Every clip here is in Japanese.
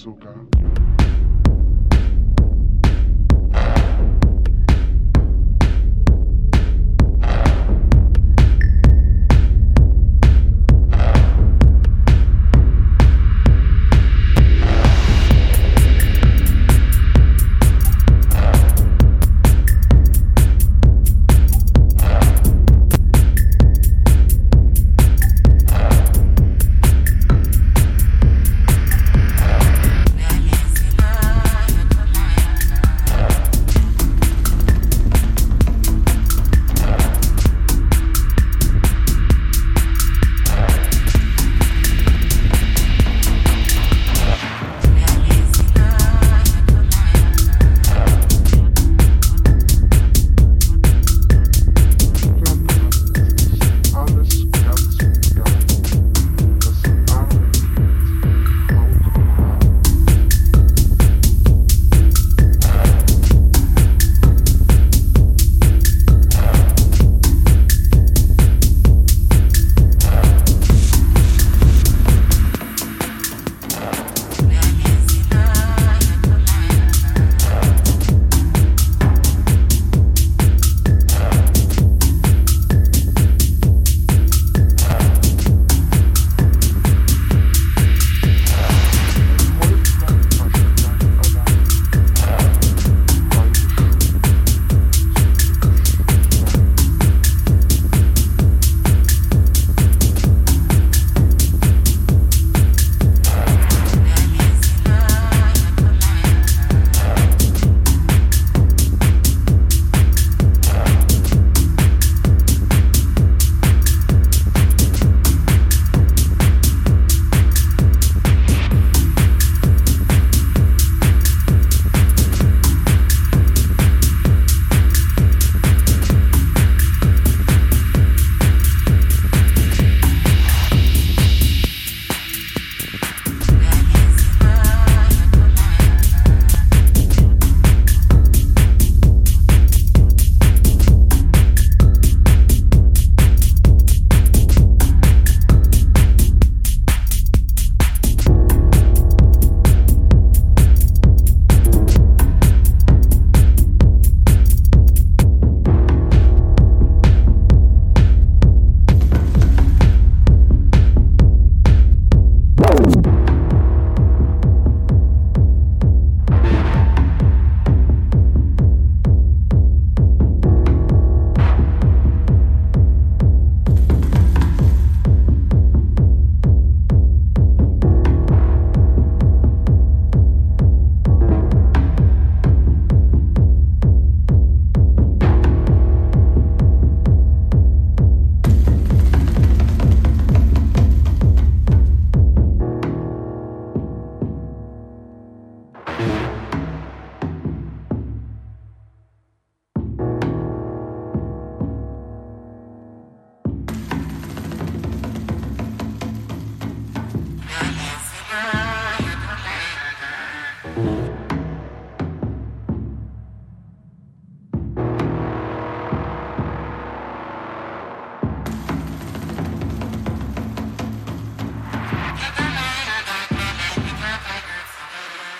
suka.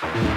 Bye.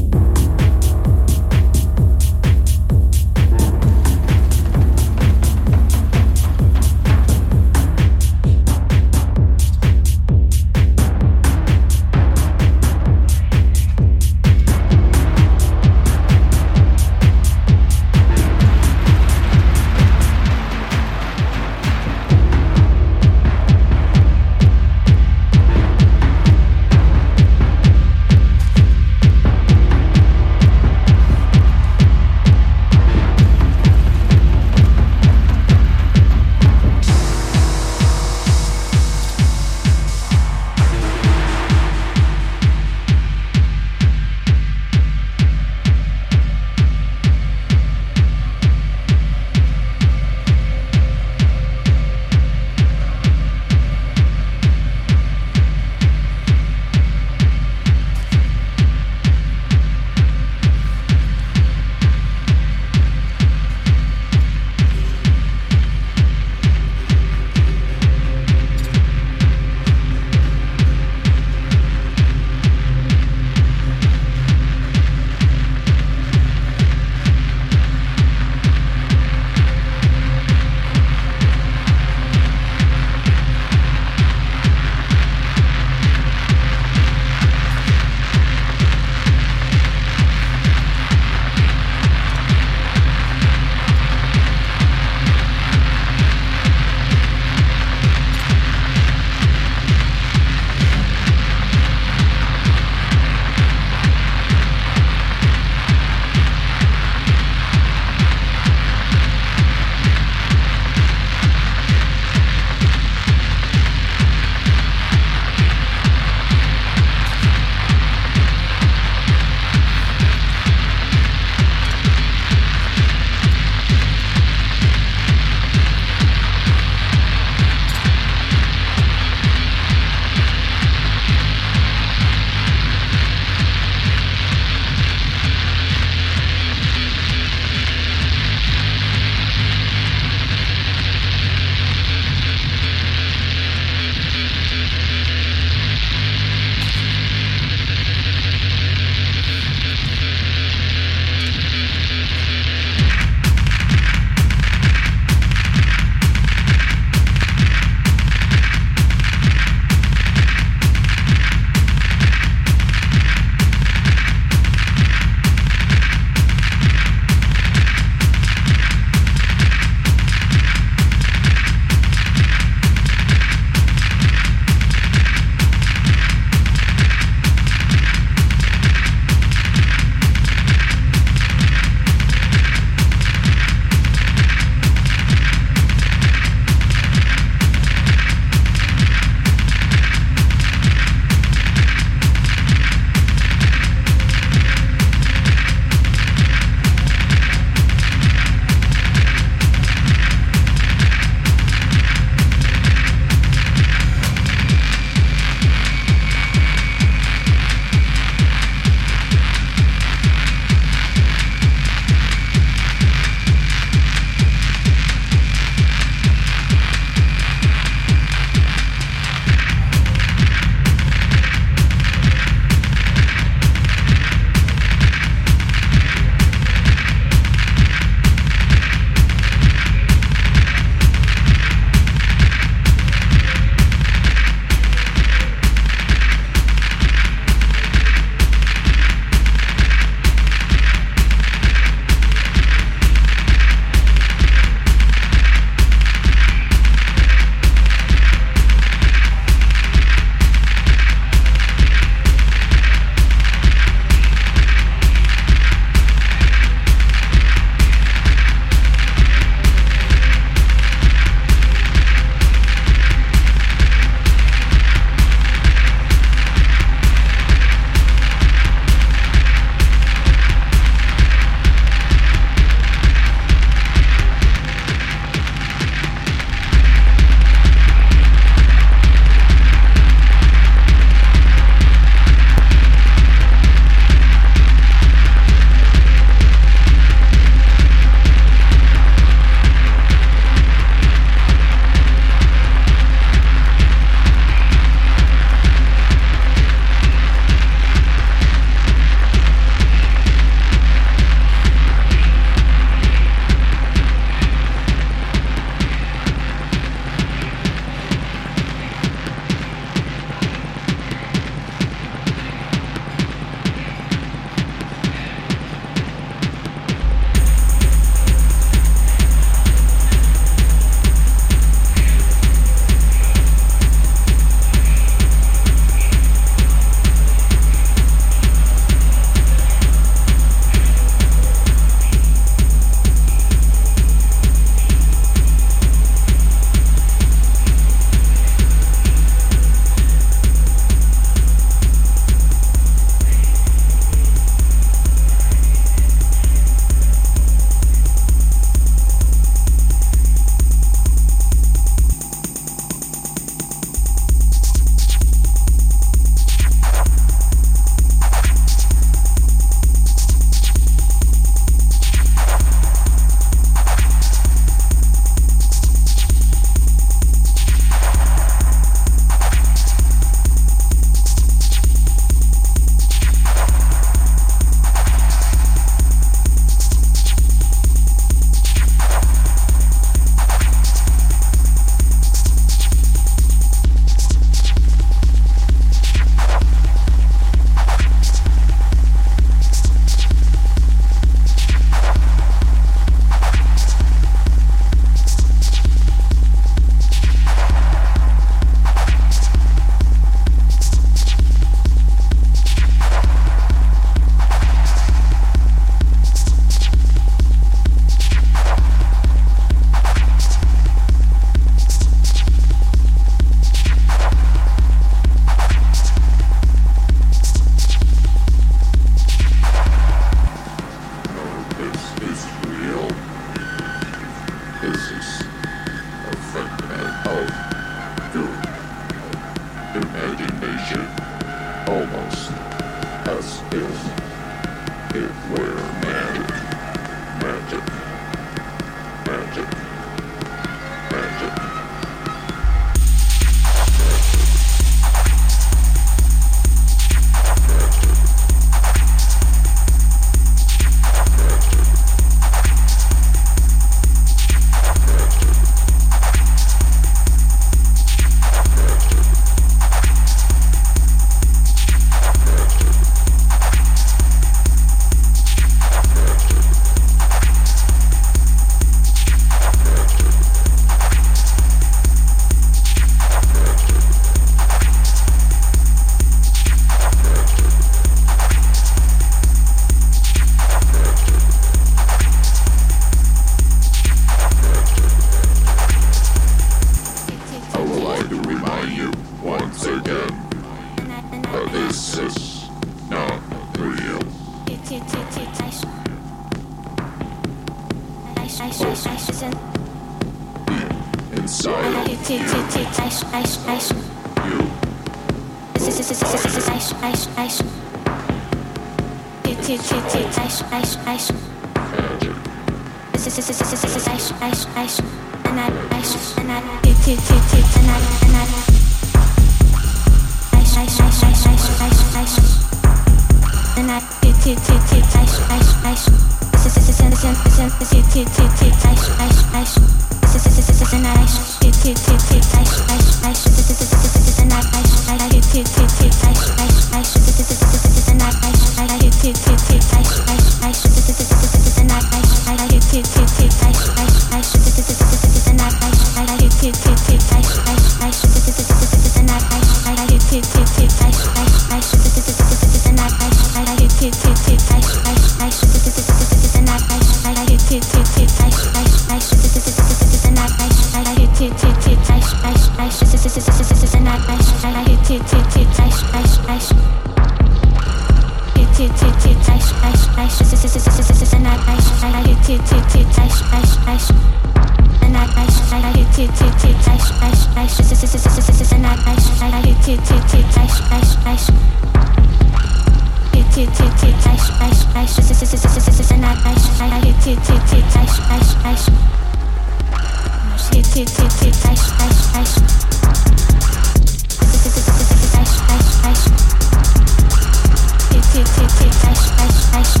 Ice, ice,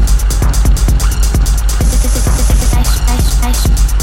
ice.